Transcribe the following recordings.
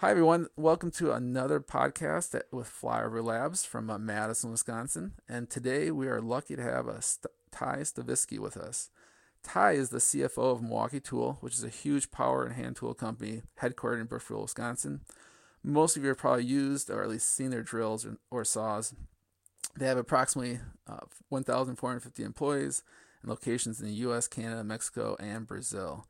Hi, everyone. Welcome to another podcast with Flyover Labs from uh, Madison, Wisconsin. And today we are lucky to have a St- Ty Staviski with us. Ty is the CFO of Milwaukee Tool, which is a huge power and hand tool company headquartered in Brookfield, Wisconsin. Most of you have probably used or at least seen their drills or, or saws. They have approximately uh, 1,450 employees and locations in the U.S., Canada, Mexico, and Brazil.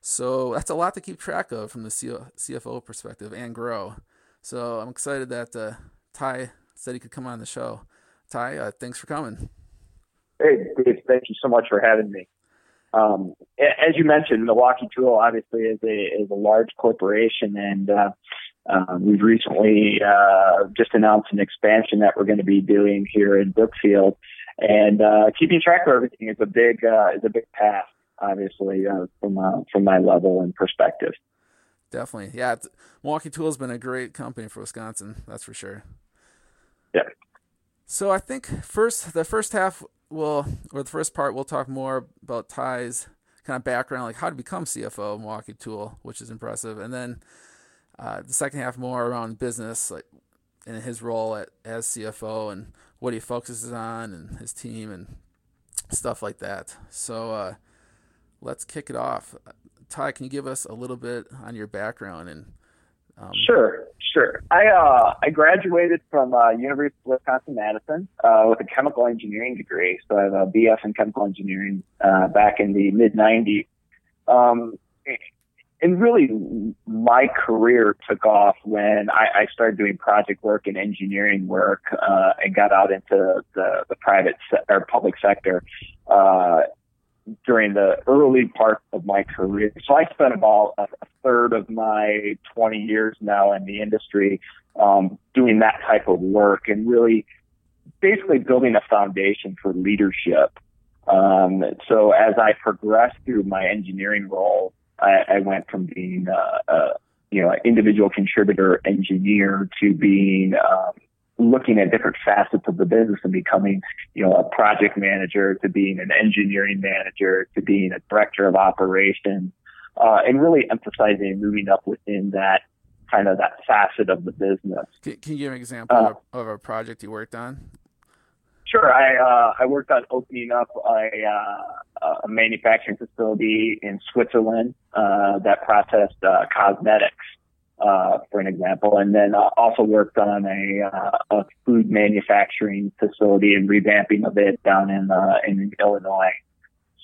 So that's a lot to keep track of from the CFO perspective and grow. So I'm excited that uh, Ty said he could come on the show. Ty, uh, thanks for coming. Hey, Dave, thank you so much for having me. Um, as you mentioned, Milwaukee Tool obviously is a is a large corporation, and uh, uh, we've recently uh, just announced an expansion that we're going to be doing here in Brookfield. And uh, keeping track of everything is a big uh, is a big task obviously uh, from uh, from my level and perspective. Definitely, yeah. Milwaukee Tool has been a great company for Wisconsin, that's for sure. Yeah. So I think first the first half will or the first part we'll talk more about Ty's kind of background, like how to become CFO of Milwaukee Tool, which is impressive, and then uh, the second half more around business, like in his role at, as CFO and what he focuses on and his team and stuff like that. So uh, let's kick it off. Ty, can you give us a little bit on your background and? Um... Sure, sure. I uh, I graduated from uh, University of Wisconsin Madison uh, with a chemical engineering degree. So I have a BS in chemical engineering uh, back in the mid '90s. Um, and really, my career took off when I, I started doing project work and engineering work uh, and got out into the, the private se- or public sector. Uh, during the early part of my career. So I spent about a, third of my 20 years now in the industry um, doing that type of work and really basically building a foundation for leadership. Um, so as I progressed through my engineering role, I, I went from being a, a you know an individual contributor engineer to being um, looking at different facets of the business and becoming, you know, a project manager to being an engineering manager to being a director of operations, uh, and really emphasizing moving up within that kind of that facet of the business. Can, can you give an example uh, of, a project you worked on? Sure. I uh, I worked on opening up a, uh, a manufacturing facility in Switzerland uh, that processed uh, cosmetics uh, for an example, and then uh, also worked on a, uh, a food manufacturing facility and revamping of it down in uh, in Illinois.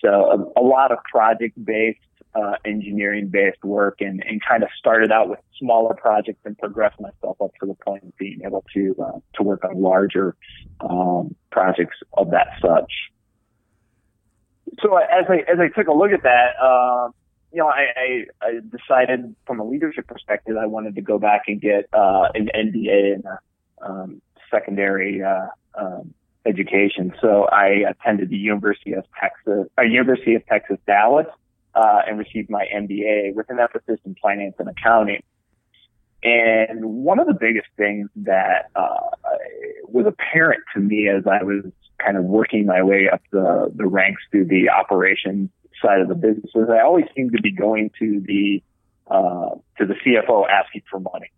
So a, a lot of project-based, uh, engineering-based work, and, and kind of started out with smaller projects and progressed myself up to the point of being able to to work on larger um, projects of that such. So as I as I took a look at that. You know, I, I, I decided from a leadership perspective, I wanted to go back and get uh, an MBA in a, um, secondary uh, um, education. So I attended the University of Texas, uh, University of Texas Dallas, uh, and received my MBA with an emphasis in finance and accounting. And one of the biggest things that uh, was apparent to me as I was kind of working my way up the, the ranks through the operations side of the business is I always seem to be going to the uh, to the CFO asking for money,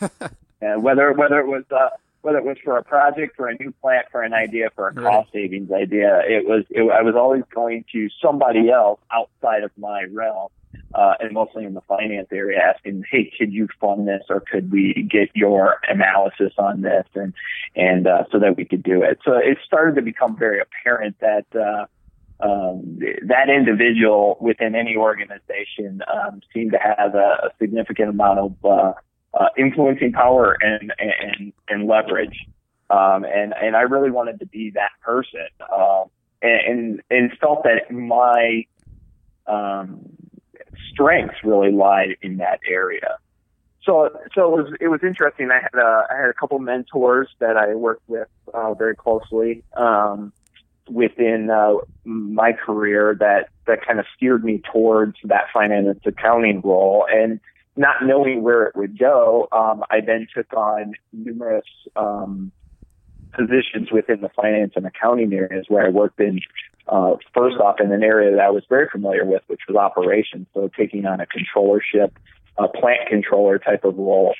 and whether whether it was uh, whether it was for a project, for a new plant, for an idea, for a cost savings idea, it was it, I was always going to somebody else outside of my realm, uh, and mostly in the finance area, asking, "Hey, could you fund this, or could we get your analysis on this?" and and uh, so that we could do it. So it started to become very apparent that. Uh, um, that individual within any organization um, seemed to have a, a significant amount of uh, uh, influencing power and and, and leverage. Um, and and I really wanted to be that person, uh, and, and felt that my um, strengths really lied in that area. So so it was it was interesting. I had a I had a couple mentors that I worked with uh, very closely. Um, within uh, my career that that kind of steered me towards that finance accounting role. And not knowing where it would go um, i then took on numerous um, positions within the finance and accounting areas where i worked in uh, first off in an area that i was very familiar with which was operations. So taking on a controllership a plant controller type of role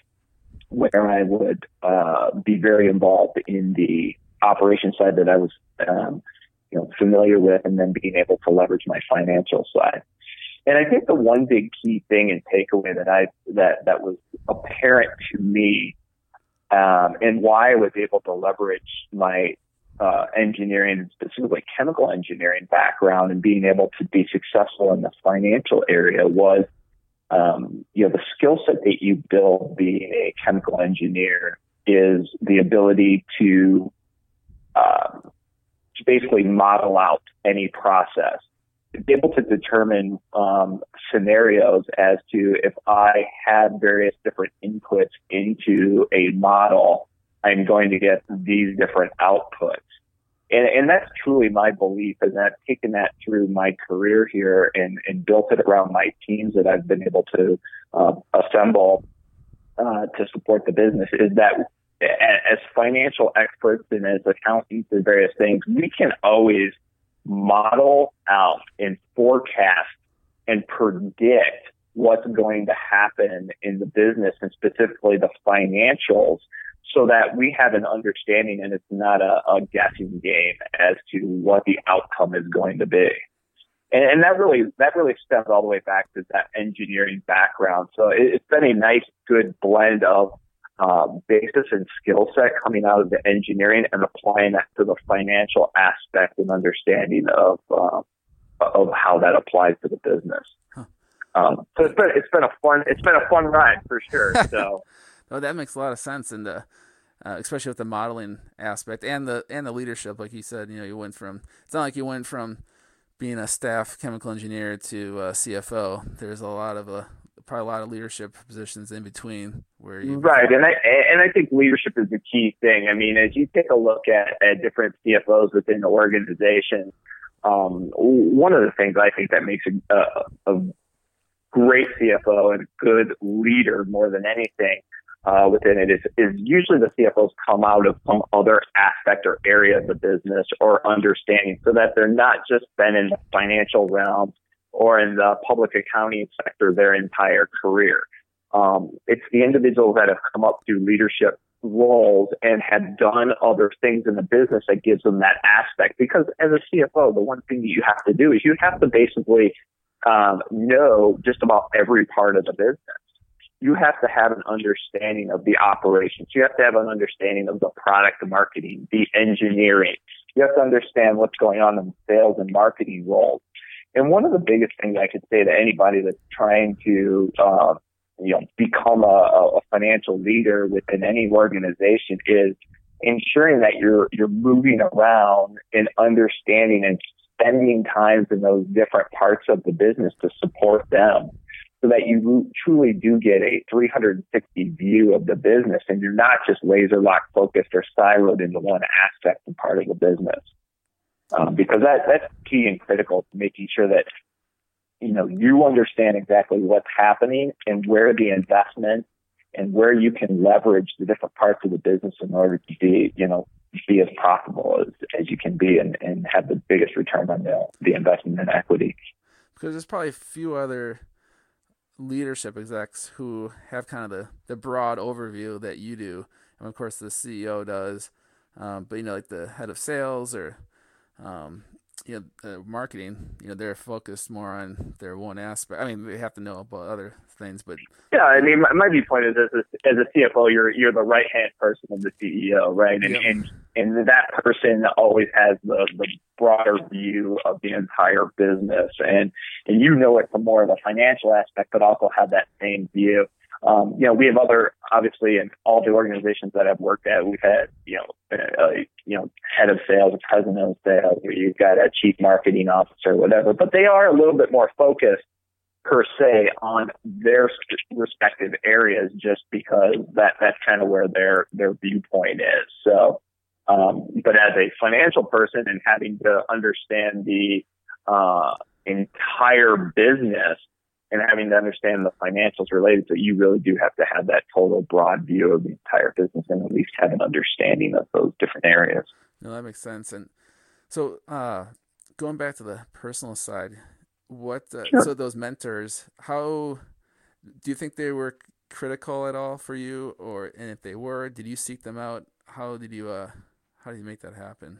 where I would uh, be very involved in the operation side that I was, um, you know, familiar with, and then being able to leverage my financial side. And I think the one big key thing and takeaway that I that that was apparent to me, um, and why I was able to leverage my uh, engineering, specifically chemical engineering background, and being able to be successful in the financial area was um, you know, the skill set that you build being a chemical engineer is the ability to, um, to basically model out any process, be able to determine um, scenarios as to if I had various different inputs into a model, I'm going to get these different outputs. And, and that's truly my belief and I've taken that through my career here and, and built it around my teams that I've been able to uh, assemble uh, to support the business is that as financial experts and as accountants and various things, we can always model out and forecast and predict what's going to happen in the business and specifically the financials so that we have an understanding and it's not a, a guessing game as to what the outcome is going to be. And, and, that really that really stems all the way back to that engineering background. So it, has been a nice, good blend of um, basis and skill set coming out of the engineering and applying that to the financial aspect and understanding of uh, of how that applies to the business. Huh. Um, so it's been it's been a fun it's been a fun ride for sure. So. That makes a lot of sense, and uh, uh, especially with the modeling aspect and the and the leadership, like you said, you know, you went from it's not like you went from being a staff chemical engineer to uh, CFO. There's a lot of uh, probably a lot of leadership positions in between where you right, and I and I think leadership is the key thing. I mean, as you take a look at, at different CFOs within the organization, um, one of the things I think that makes a, a, a great CFO and a good leader more than anything uh, within it is, is usually the CFOs come out of some other aspect or area of the business or understanding so that they're not just been in the financial realm or in the public accounting sector their entire career. Um, it's the individuals that have come up through leadership roles and have done other things in the business that gives them that aspect. Because as a CFO, the one thing that you have to do is you have to basically um, know just about every part of the business you have to have an understanding of the operations. You have to have an understanding of the product marketing, the engineering. You have to understand what's going on in the sales and marketing roles. And one of the biggest things I could say to anybody that's trying to, uh, you know, become a, a financial leader within any organization is ensuring that you're you're moving around and understanding and spending times in those different parts of the business to support them so that you truly do get a 360 view of the business and you're not just laser lock focused or siloed into one aspect and part of the business. Um, because that, that's key and critical to making sure that, you know, you understand exactly what's happening and where the investment and where you can leverage the different parts of the business in order to be, you know, be as profitable as, as you can be and, and have the biggest return on the, the investment in equity. Because there's probably a few other leadership execs who have kind of the, the broad overview that you do, and of course the CEO does. Um, but you know, like the head of sales or um, you know, uh, marketing, you know, they're focused more on their one aspect. I mean, they have to know about other things, but yeah, I mean, my, my viewpoint is as a, as a CFO, you're you're the right hand person of the CEO, right? And, yep. and and that person always has the the broader view of the entire business, and and you know it from more of the financial aspect, but also have that same view. Um, you know, we have other, obviously, in all the organizations that I've worked at, we've had, you know, uh, you know, head of sales, a president of sales, or you've got a chief marketing officer, whatever. But they are a little bit more focused per se on their respective areas, just because that that's kind of where their their viewpoint is. So, um, but as a financial person and having to understand the uh, entire business and having to understand the financials related to it, you really do have to have that total broad view of the entire business and at least have an understanding of those different areas. No, that makes sense. And so, uh, going back to the personal side, what uh, sure. so those mentors, how do you think they were critical at all for you, or and if they were, did you seek them out? How did you uh, how did you make that happen?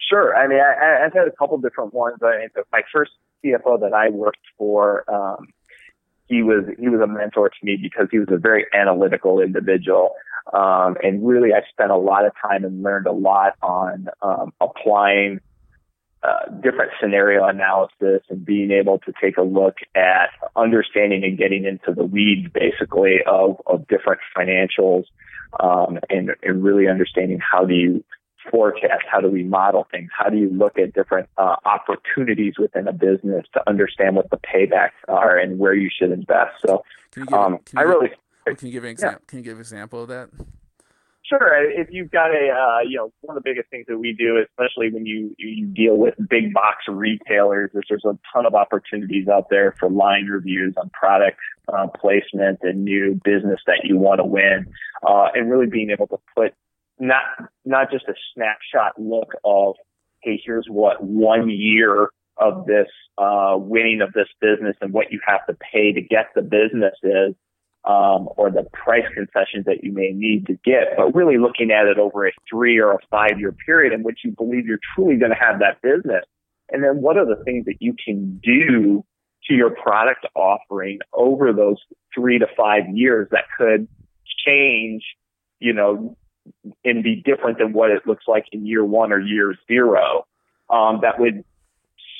Sure. I mean, I, I've had a couple different ones. I mean, my first CFO that I worked for, um, he was he was a mentor to me because he was a very analytical individual, um, and really I spent a lot of time and learned a lot on um, applying uh, different scenario analysis and being able to take a look at understanding and getting into the weeds basically of, of different financials um, and, and really understanding how do you forecast, how do we model things, how do you look at different uh, opportunities within a business to understand what the paybacks are and where you should invest. So give, um, I really can you give an example? Yeah. Can you give an example of that? Sure. If you've got a, uh, you know, one of the biggest things that we do, especially when you you deal with big box retailers, is there's a ton of opportunities out there for line reviews on product uh, placement and new business that you want to win, uh, and really being able to put not not just a snapshot look of, hey, here's what one year of this uh, winning of this business and what you have to pay to get the business is, um, or the price concessions that you may need to get, but really looking at it over a three or a five year period in which you believe you're truly going to have that business. And then what are the things that you can do to your product offering over those three to five years that could change, you know, and be different than what it looks like in year one or year zero, um, that would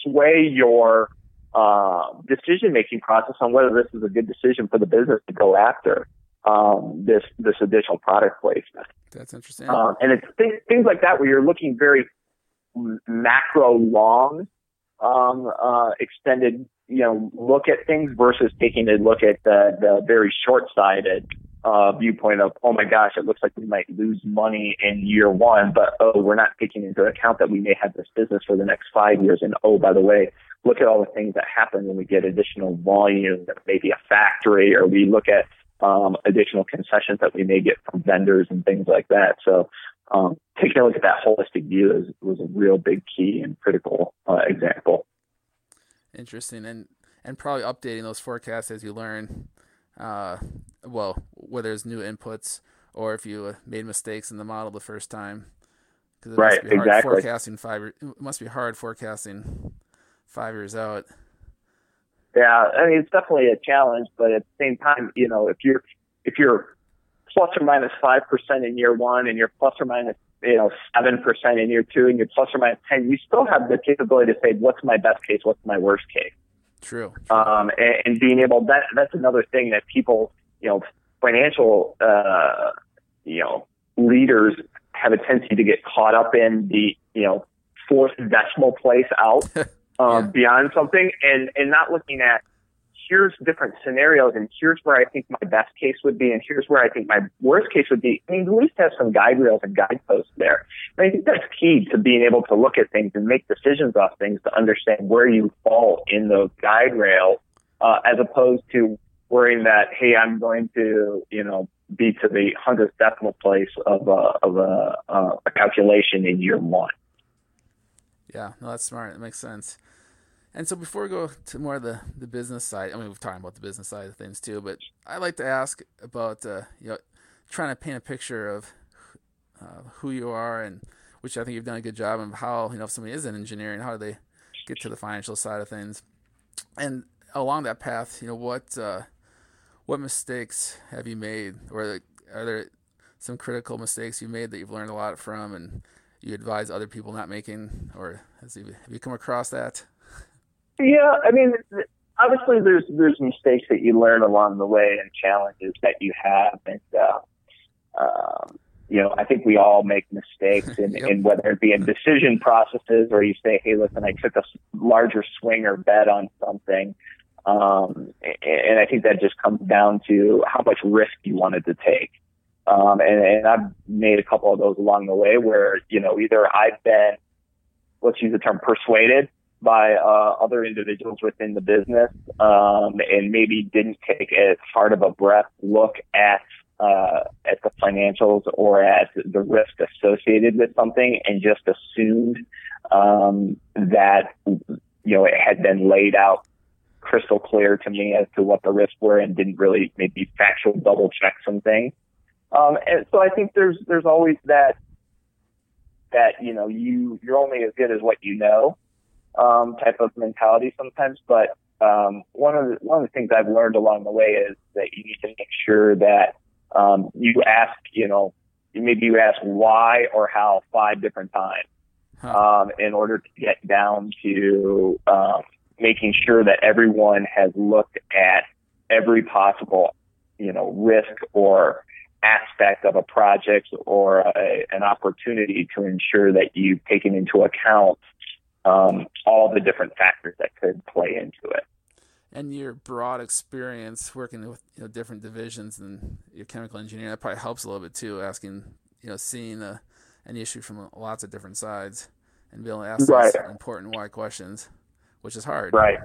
sway your uh, decision making process on whether this is a good decision for the business to go after um, this this additional product placement. That's interesting. Um, and it's th- things like that where you're looking very macro long, um, uh, extended, you know, look at things versus taking a look at the, the very short sighted uh, viewpoint of, oh my gosh, it looks like we might lose money in year one, but oh, we're not taking into account that we may have this business for the next five years. And oh, by the way, look at all the things that happen when we get additional volume, maybe a factory, or we look at um, additional concessions that we may get from vendors and things like that. So um, taking a look at that holistic view is, was a real big key and critical uh, example. Interesting, and and probably updating those forecasts as you learn. Uh, well, whether there's new inputs or if you made mistakes in the model the first time. Because it right, must be hard exactly. forecasting five. It must be hard forecasting five years out. Yeah, I mean it's definitely a challenge, but at the same time, you know, if you're if you're plus or minus five percent in year one and you're plus or minus you know seven percent in year two and you're plus or minus ten, you still have the capability to say what's my best case, what's my worst case. True. Um, and, and being able that that's another thing that people you know financial uh, you know leaders have a tendency to get caught up in the you know fourth decimal place out um, yeah. beyond something and, and not looking at here's different scenarios and here's where I think my best case would be and here's where I think my worst case would be. I mean, at least have some guide rails and guideposts there. And I think that's key to being able to look at things and make decisions off things to understand where you fall in those guide rails, uh, as opposed to worrying that, hey, I'm going to, you know, be to the hundredth decimal place of a, of a, uh, a calculation in year one. Yeah, no, that's smart. It makes sense. And so before we go to more of the, the business side, I mean, we've talked about the business side of things too, but I like to ask about, uh, you know, trying to paint a picture of uh, who you are and which I think you've done a good job of how, you know, if somebody is an engineer and how do they get to the financial side of things. And along that path, you know, what, uh, what mistakes have you made or are there some critical mistakes you made that you've learned a lot from and you advise other people not making, or has you, have you come across that? Yeah, I mean, obviously there's there's mistakes that you learn along the way and challenges that you have, and uh, um, you know, I think we all make mistakes in, yep. in whether it be in decision processes or you say, hey, listen, I took a larger swing or bet on something. Um, and I think that just comes down to how much risk you wanted to take. Um, and, and I've made a couple of those along the way where, you know, either I've been, let's use the term persuaded by uh, other individuals within the business um, and maybe didn't take as hard of a breath look at uh, at the financials or at the risk associated with something and just assumed um, that you know it had been laid out crystal clear to me as to what the risks were and didn't really maybe factual double check some things. Um, and so I think there's there's always that that you know you you're only as good as what you know um, type of mentality sometimes. But um, one of the one of the things I've learned along the way is that you need to make sure that um, you ask you know maybe you ask why or how five different times um, in order to get down to um, making sure that everyone has looked at every possible you know risk or aspect of a project or a, an opportunity to ensure that you've taken into account um, all the different factors that could play into it. And your broad experience working with you know, different divisions and your chemical engineering that probably helps a little bit too. Asking you know seeing a, an issue from lots of different sides and being able to ask right. those important why questions, which is hard. Right.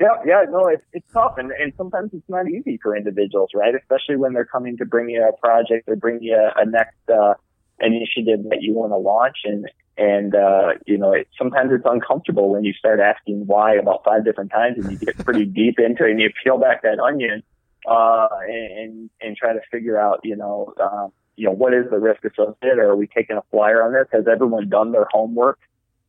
Yeah, yeah, no, it's it's tough, and and sometimes it's not easy for individuals, right? Especially when they're coming to bring you a project or bring you a, a next uh, initiative that you want to launch, and and uh, you know, it, sometimes it's uncomfortable when you start asking why about five different times, and you get pretty deep into it, and you peel back that onion, uh, and and try to figure out, you know, uh, you know, what is the risk associated? Or are we taking a flyer on this? Has everyone done their homework?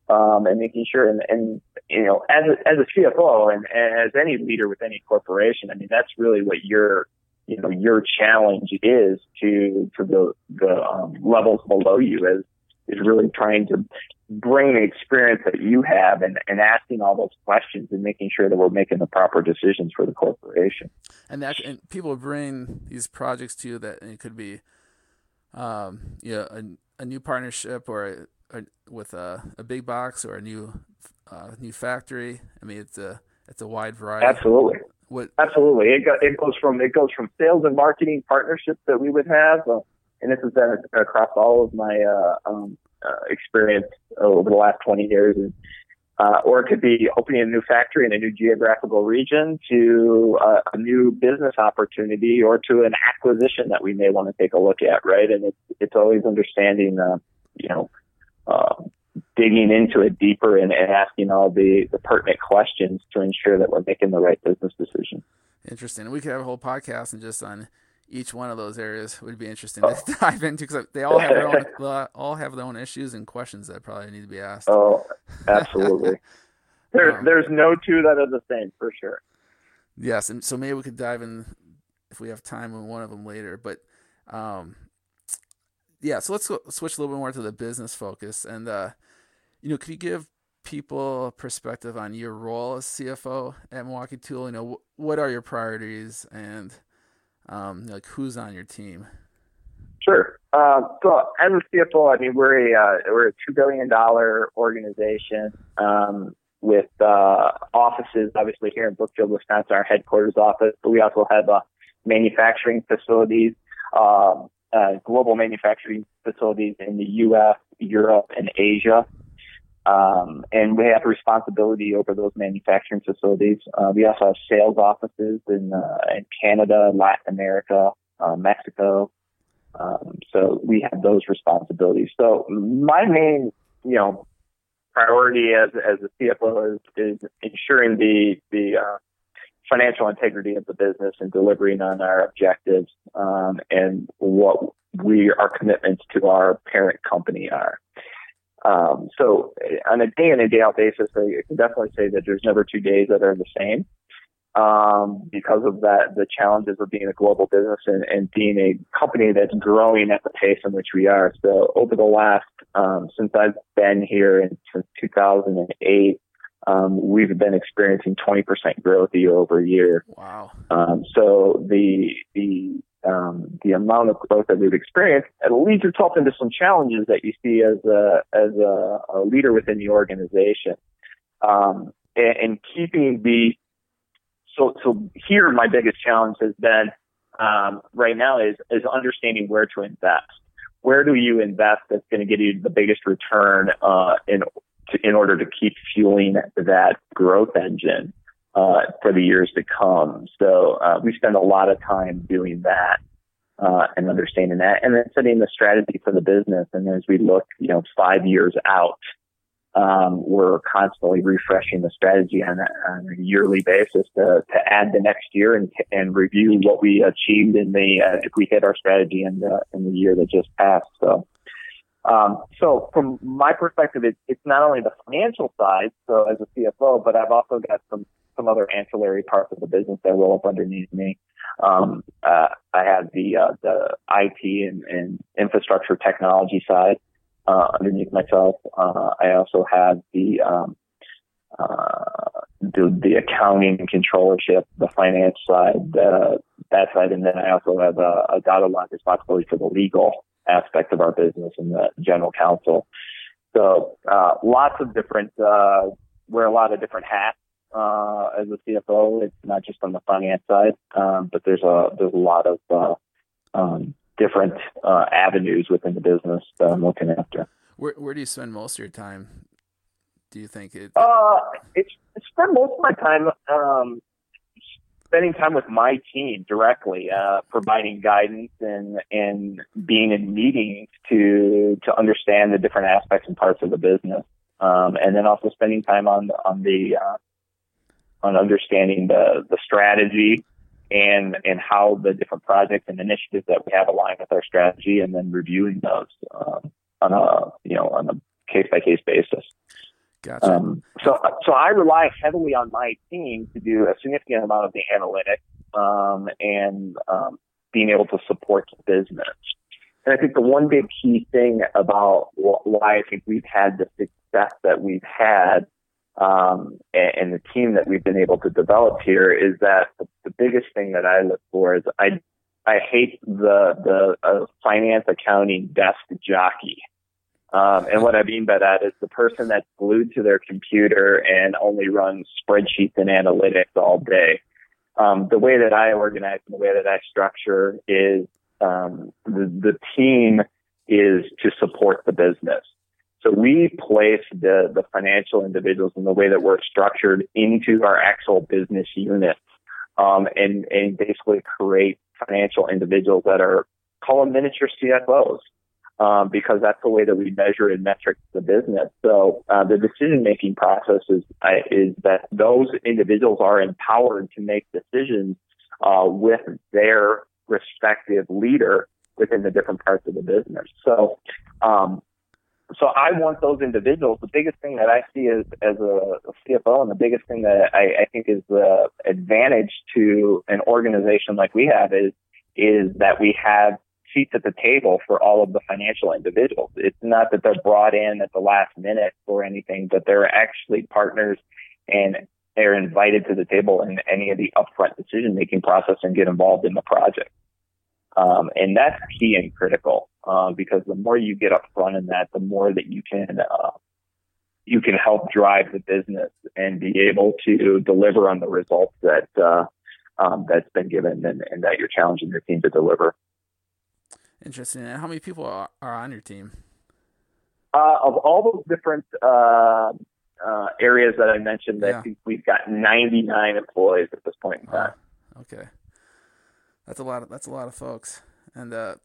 Um, and making sure and, and you know as a, as a CFO and, as any leader with any corporation, I mean that's really what your you know your challenge is to to the the um, levels below you is is really trying to bring the experience that you have and, and asking all those questions and making sure that we're making the proper decisions for the corporation. And that and people bring these projects to you that it could be um, you know, a, a new partnership or with a, a big box or a new uh, new factory? I mean, it's a it's a wide variety. Absolutely. What? Absolutely. It, go, it goes from it goes from sales and marketing partnerships that we would have, uh, and this has been across all of my uh, um, uh, experience over the last 20 years. And, uh, or it could be opening a new factory in a new geographical region to uh, a new business opportunity or to an acquisition that we may want to take a look at, right? And it's, it's always understanding, uh, you know, uh, digging into it deeper and, and asking all the, the pertinent questions to ensure that we're making the right business decision. Interesting. We could have a whole podcast and just on each one of those areas would be interesting oh. to dive into because they all have their own uh, all have their own issues and questions that probably need to be asked. Oh, absolutely. there's um, there's no two that are the same for sure. Yes, and so maybe we could dive in if we have time on one of them later. But um, yeah, so let's switch a little bit more to the business focus. And, uh, you know, could you give people a perspective on your role as CFO at Milwaukee Tool? You know, what are your priorities and, um, like, who's on your team? Sure. Uh, so as a CFO, I mean, we're a, uh, we're a $2 billion organization, um, with, uh, offices, obviously here in Brookfield, Wisconsin, our headquarters office, but we also have, uh, manufacturing facilities, um, uh, global manufacturing facilities in the U.S., Europe, and Asia. Um, and we have responsibility over those manufacturing facilities. Uh, we also have sales offices in, uh, in Canada, Latin America, uh, Mexico. Um, so we have those responsibilities. So my main, you know, priority as as a CFO is, is ensuring the the uh, financial integrity of the business and delivering on our objectives um, and what we our commitments to our parent company are. Um, so on a day in and day out basis, I can definitely say that there's never two days that are the same. Um, because of that, the challenges of being a global business and, and being a company that's growing at the pace in which we are. So over the last, um, since I've been here in, since 2008, um, we've been experiencing 20% growth year over year. Wow. Um, so the, the, um, the amount of growth that we've experienced it leads yourself into some challenges that you see as a, as a, a leader within the organization. Um, and, and keeping the, so, so here my biggest challenge has been, um, right now is, is understanding where to invest. Where do you invest that's going to give you the biggest return, uh, in to, in order to keep fueling that growth engine uh, for the years to come. So uh, we spend a lot of time doing that uh, and understanding that, and then setting the strategy for the business. And as we look, you know, five years out, Um, we're constantly refreshing the strategy on a, on a yearly basis to, to add the next year and, and review what we achieved in the uh, if we hit our strategy in the in the year that just passed. So, um, so from my perspective, it, it's not only the financial side. So as a CFO, but I've also got some some other ancillary parts of the business that roll up underneath me. Um, uh, I have the uh, the IT and, and infrastructure technology side uh, underneath myself. Uh, I also have the, um, uh, the the accounting and controllership, the finance side, that side, and then I also have a, a dotted responsibility for the legal aspect of our business and the general counsel. So uh, lots of different uh, wear a lot of different hats uh, as a CFO. It's not just on the finance side, um, but there's a there's a lot of uh, um, different uh, avenues within the business that I'm looking after. Where where do you spend most of your time? Do you think it? Uh, it's I spend most of my time um, spending time with my team directly, uh, providing guidance and and being in meetings to to understand the different aspects and parts of the business, um, and then also spending time on on the uh, on understanding the the strategy and and how the different projects and initiatives that we have align with our strategy, and then reviewing those um, on a you know on a case by case basis. Gotcha. Um, so so I rely heavily on my team to do a significant amount of the analytics um, and um, being able to support the business. And I think the one big key thing about why I think we've had the success that we've had um, and, and, the team that we've been able to develop here is that the, the biggest thing that I look for is I I hate the the uh, finance accounting desk jockey. Um, and what I mean by that is the person that's glued to their computer and only runs spreadsheets and analytics all day. Um, the way that I organize and the way that I structure is um, the, the team is to support the business. So we place the, the financial individuals in the way that we're structured into our actual business units, um, and, and basically create financial individuals that are call them miniature CFOs. Um, because that's the way that we measure and metric the business. So uh, the decision making process is uh, is that those individuals are empowered to make decisions uh, with their respective leader within the different parts of the business. So um, so I want those individuals. The biggest thing that I see as as a, CFO, and the biggest thing that I, I think is the advantage to an organization like we have is is that we have seats at the table for all of the financial individuals. It's not that they're brought in at the last minute or anything, but they're actually partners and they're invited to the table in any of the upfront decision making process and get involved in the project. Um, and that's key and critical uh, because the more you get up front in that, the more that you can uh, you can help drive the business and be able to deliver on the results that uh, um, that's been given and, and, that you're challenging your team to deliver. Interesting. And how many people are, are on your team? Uh, of all those different uh, uh, areas that I mentioned, yeah. I think we've got 99 employees at this point in time. okay. That's a lot. Of, that's a lot of folks. And uh,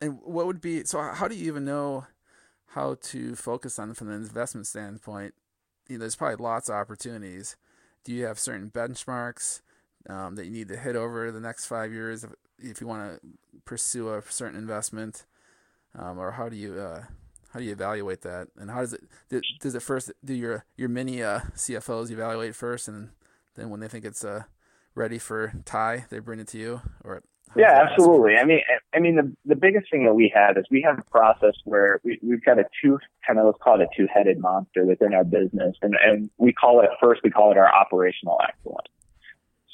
and what would be so? How do you even know how to focus on from an investment standpoint? You know, there's probably lots of opportunities. Do you have certain benchmarks um, that you need to hit over the next five years if, if you want to pursue a certain investment, um, or how do you uh, how do you evaluate that? And how does it does it first do your your mini uh, CFOs evaluate first, and then when they think it's uh, ready for Ty, they bring it to you, or yeah, absolutely. I mean, I mean, the the biggest thing that we have is we have a process where we, we've got a two kind of let's call it a two headed monster within our business, and and we call it first we call it our operational excellence.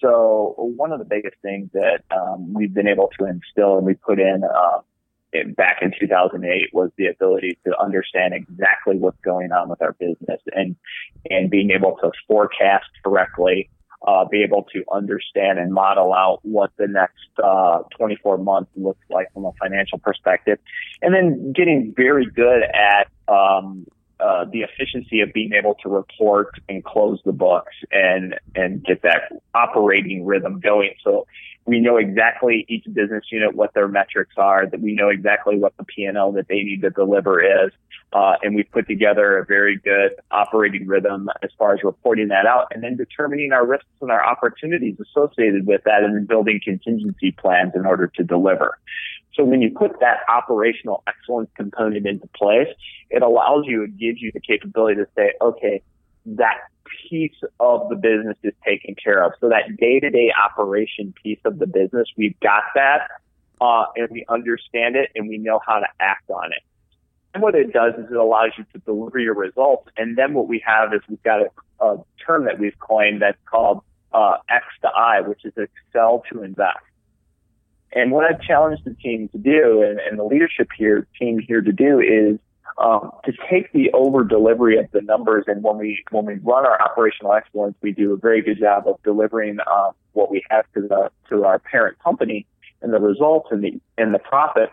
So one of the biggest things that um, we've been able to instill and we put in uh, back in 2008 was the ability to understand exactly what's going on with our business and and being able to forecast correctly uh, be able to understand and model out what the next uh, 24 months looks like from a financial perspective, and then getting very good at um, uh, the efficiency of being able to report and close the books and and get that operating rhythm going. So we know exactly each business unit what their metrics are, that we know exactly what the P&L that they need to deliver is, Uh, and we've put together a very good operating rhythm as far as reporting that out and then determining our risks and our opportunities associated with that and then building contingency plans in order to deliver. So when you put that operational excellence component into place, it allows you, it gives you the capability to say, okay, that piece of the business is taken care of. So that day to day operation piece of the business, we've got that, uh, and we understand it and we know how to act on it. And what it does is it allows you to deliver your results. And then what we have is we've got a, a term that we've coined that's called uh, X to I, which is Excel to invest. And what I've challenged the team to do, and, and the leadership here team here to do, is um, to take the over delivery of the numbers. And when we when we run our operational excellence, we do a very good job of delivering uh, what we have to the to our parent company and the results and the and the profit.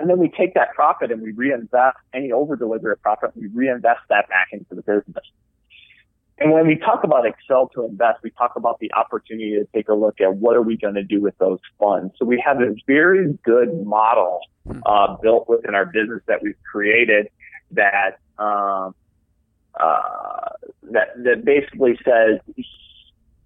And then we take that profit and we reinvest any over delivery of profit. We reinvest that back into the business. And when we talk about Excel to invest, we talk about the opportunity to take a look at what are we going to do with those funds. So we have a very good model uh, built within our business that we've created that um, uh, that that basically says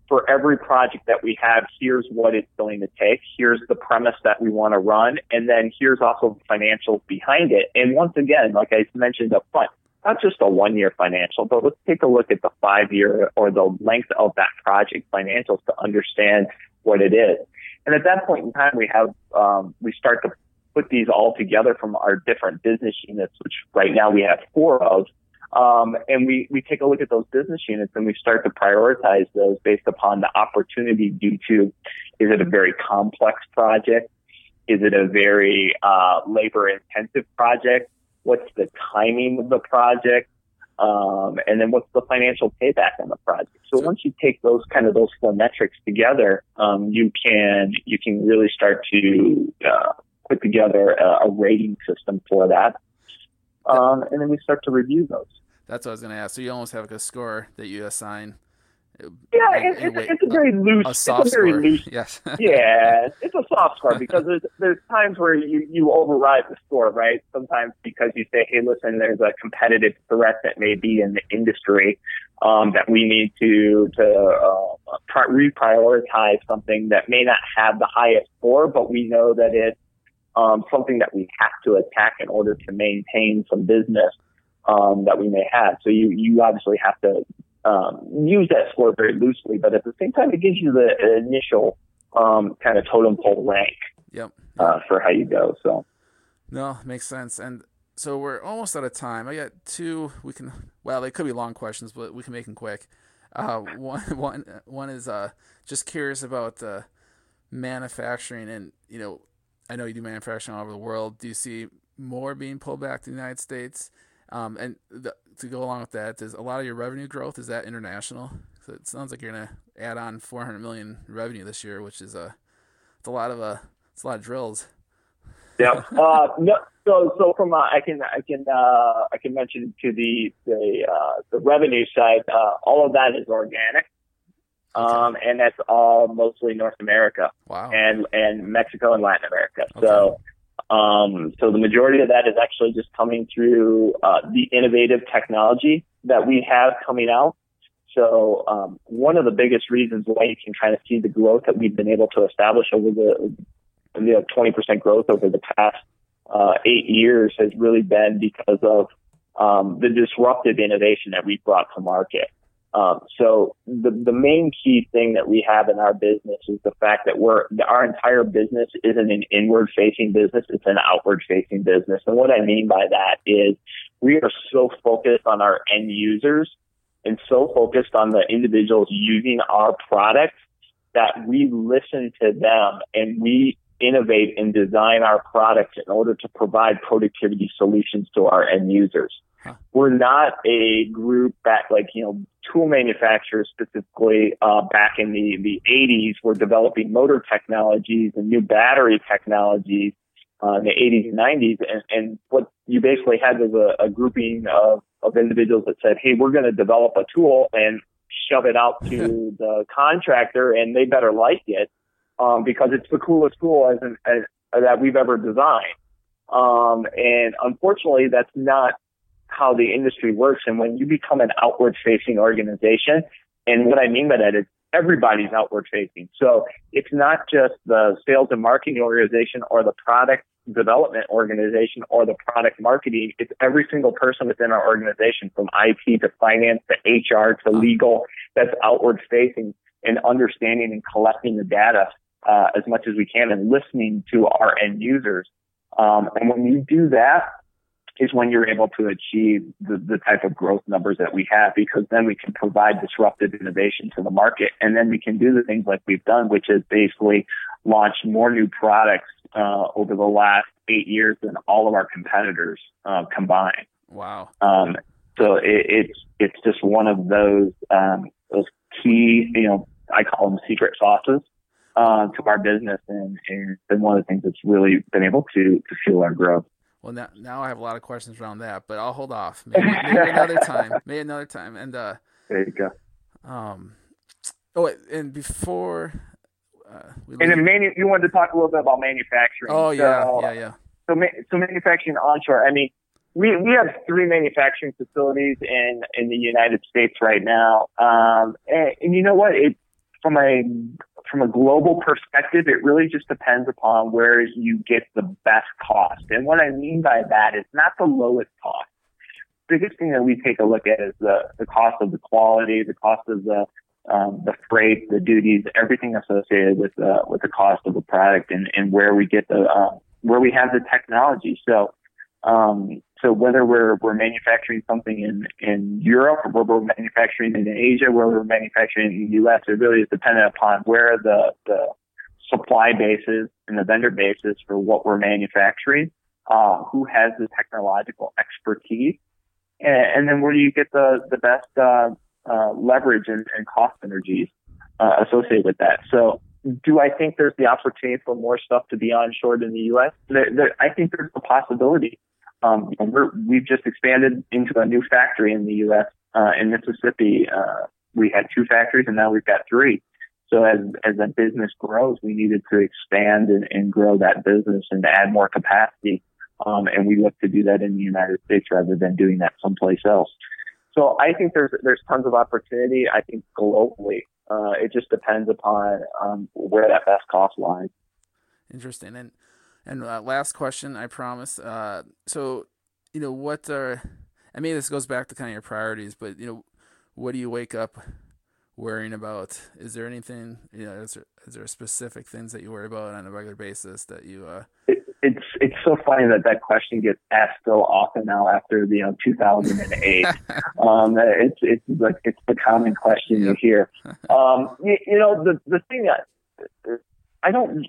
for every project that we have, here's what it's going to take. Here's the premise that we want to run, and then here's also the financials behind it. And once again, like I mentioned up front, not just a one year financial, but let's take a look at the five year or the length of that project financials to understand what it is. And at that point in time, we have, um, we start to put these all together from our different business units, which right now we have four of. Um, and we, we take a look at those business units and we start to prioritize those based upon the opportunity due to, is it a very complex project? Is it a very, uh, labor intensive project? What's the timing of the project, um, and then what's the financial payback on the project. So once you take those kind of those four metrics together, um, you can you can really start to uh, put together a, a, rating system for that, um, and then we start to review those. That's what I was going to ask. So you almost have like a score that you assign yeah, it, it's, it's a very loose. A soft it's a very score. loose. Yes. yeah, it's a soft score because there's there's times where you you override the score, right? Sometimes because you say, hey, listen, there's a competitive threat that may be in the industry um, that we need to to uh, reprioritize something that may not have the highest score, but we know that it's um, something that we have to attack in order to maintain some business um, that we may have. So you you obviously have to um, use that score very loosely, but at the same time, it gives you the initial um, kind of totem pole rank. Yep. Uh, for how you go. So. No, makes sense. And so we're almost out of time. I got two. We can. Well, they could be long questions, but we can make them quick. Uh, one, one, one is uh, just curious about the manufacturing, and you know, I know you do manufacturing all over the world. Do you see more being pulled back to the United States? Um, and the, to go along with that, is a lot of your revenue growth is that international? So it sounds like you're gonna add on 400 million revenue this year, which is a it's a lot of a uh, it's a lot of drills. Yeah. Uh, no, so so from uh, I can I can uh, I can mention to the the uh, the revenue side, uh, all of that is organic. Um, and that's all mostly North America wow. and and Mexico and Latin America. Okay. So um, so the majority of that is actually just coming through uh, the innovative technology that we have coming out. So um, one of the biggest reasons why you can kind of see the growth that we've been able to establish over the you know 20% growth over the past uh, eight years has really been because of um, the disruptive innovation that we've brought to market. Um, so the the main key thing that we have in our business is the fact that we're our entire business isn't an inward facing business; it's an outward facing business. And what I mean by that is we are so focused on our end users and so focused on the individuals using our products that we listen to them and we innovate and design our products in order to provide productivity solutions to our end users. Huh. We're not a group that, like, you know, tool manufacturers specifically, uh, back in the, the 80s were developing motor technologies and new battery technologies, uh, in the 80s and 90s. And, and what you basically had was a, a grouping of, of individuals that said, Hey, we're going to develop a tool and shove it out to the contractor and they better like it, um, because it's the coolest tool as, an, as that we've ever designed. Um, and unfortunately, that's not how the industry works. And when you become an outward facing organization, and what I mean by that is everybody's outward facing. So it's not just the sales and marketing organization or the product development organization or the product marketing. It's every single person within our organization from IT to finance to HR to legal that's outward facing and understanding and collecting the data uh, as much as we can and listening to our end users. Um, and when you do that, is when you're able to achieve the, the type of growth numbers that we have because then we can provide disruptive innovation to the market and then we can do the things like we've done, which is basically launch more new products uh, over the last eight years than all of our competitors uh, combined. Wow. Um, so it, it's it's just one of those um, those key, you know, I call them secret sauces uh, to our business, and, and it's been one of the things that's really been able to to fuel our growth. Well, now, now I have a lot of questions around that, but I'll hold off. Maybe, maybe another time. Maybe another time. And uh, there you go. Um, oh, and before. Uh, we and then manu- you wanted to talk a little bit about manufacturing. Oh yeah, so, yeah, yeah. So, ma- so manufacturing onshore. I mean, we we have three manufacturing facilities in in the United States right now. Um, and, and you know what? It from a from a global perspective, it really just depends upon where you get the best cost. And what I mean by that is not the lowest cost. The biggest thing that we take a look at is the, the cost of the quality, the cost of the um, the freight, the duties, everything associated with uh, with the cost of the product, and, and where we get the uh, where we have the technology. So um, so whether we're we're manufacturing something in in Europe or we're manufacturing in Asia, where we're manufacturing in the U.S., it really is dependent upon where the the supply base is and the vendor base is for what we're manufacturing, uh, who has the technological expertise, and, and, then where do you get the the best uh, uh, leverage and, and, cost synergies uh, associated with that. So do I think there's the opportunity for more stuff to be onshore in the U.S.? There, there, I think there's a possibility. Um, we're, we've just expanded into a new factory in the U.S. Uh, in Mississippi. Uh, we had two factories, and now we've got three. So as as that business grows, we needed to expand and, and grow that business and add more capacity. Um, and we look to do that in the United States rather than doing that someplace else. So I think there's there's tons of opportunity. I think globally, uh, it just depends upon um, where that best cost lies. Interesting. And and uh, last question, I promise. Uh, so, you know, what are, I mean, this goes back to kind of your priorities, but, you know, what do you wake up worrying about? Is there anything, you know, is there, is there specific things that you worry about on a regular basis that you, uh, it, it's, it's so funny that that question gets asked so often now after, you know, 2008. um, it's, it's like, it's the common question you hear. Um, you, you know, the, the thing that, I don't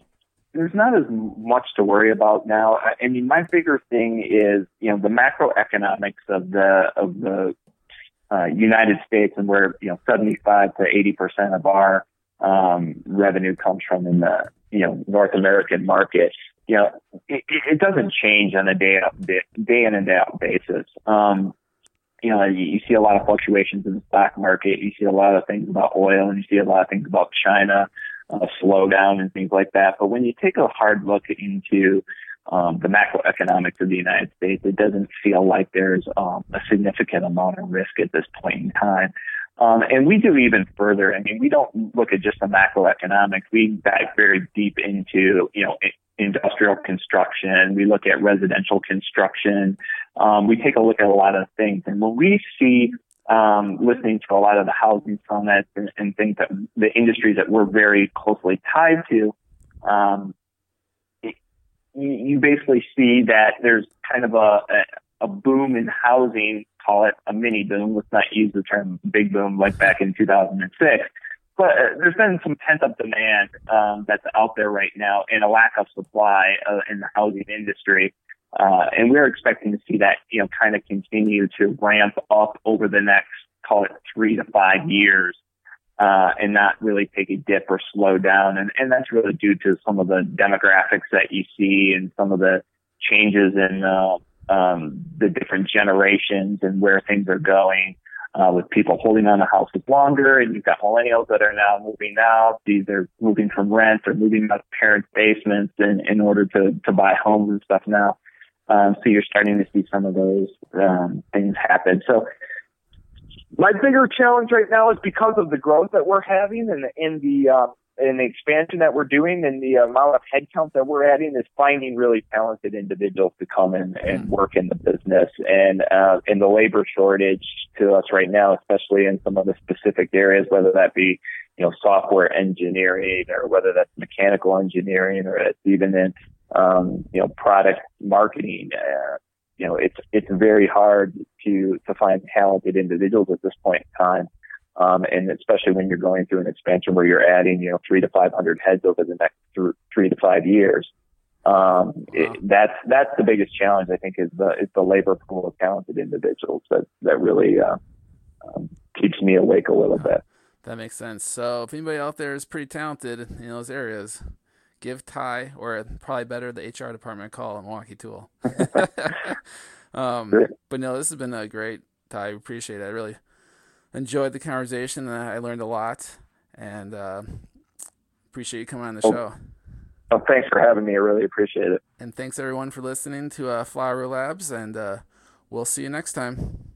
there's not as much to worry about now. I, mean, my bigger thing is, you know, the macroeconomics of the of the uh, United States and where you know 75 to 80 percent of our um, revenue comes from in the you know North American market. You know, it, it doesn't change on a day out, day in and day out basis. Um, you know, you, you see a lot of fluctuations in the stock market. You see a lot of things about oil, and you see a lot of things about China uh, slowdown and things like that. But when you take a hard look into um, the macroeconomics of the United States, it doesn't feel like there's um, a significant amount of risk at this point in time. Um, and we do even further. I mean, we don't look at just the macroeconomics. We dive very deep into, you know, industrial construction. We look at residential construction. Um, we take a look at a lot of things. And when we see um, listening to a lot of the housing summits and, and things that the industries that we're very closely tied to, um, it, you basically see that there's kind of a, a, a boom in housing, call it a mini boom. Let's not use the term big boom like back in 2006. But uh, there's been some pent up demand um, that's out there right now and a lack of supply uh, in the housing industry. Uh, and we're expecting to see that, you know, kind of continue to ramp up over the next, call it three to five years, uh, and not really take a dip or slow down. And, and that's really due to some of the demographics that you see and some of the changes in, uh, um, the different generations and where things are going. Uh, with people holding on to houses longer, and you've got millennials that are now moving out. These are moving from rent or moving out of parents' basements in, in order to, to buy homes and stuff now. Um, so you're starting to see some of those um, things happen. So my bigger challenge right now is because of the growth that we're having and in the uh, and the expansion that we're doing and the amount of headcount that we're adding is finding really talented individuals to come in and work in the business and uh, in the labor shortage to us right now, especially in some of the specific areas, whether that be you know software engineering or whether that's mechanical engineering or it's even in um, you know product marketing. Uh, you know, it's it's very hard to to find talented individuals at this point in time. Um, and especially when you're going through an expansion where you're adding, you know, three to 500 heads over the next th- three to five years. Um, it, that's, that's the biggest challenge, I think, is the, is the labor pool of talented individuals that, that really, uh, um, keeps me awake a little bit. That makes sense. So if anybody out there is pretty talented in those areas, give Ty, or probably better, the HR department call at Milwaukee Tool. um, but no, this has been a great, Ty. Appreciate it. I really, enjoyed the conversation. I learned a lot, and uh, appreciate you coming on the oh. show. Oh, thanks for having me. I really appreciate it. And thanks everyone for listening to uh, Flower Labs, and uh, we'll see you next time.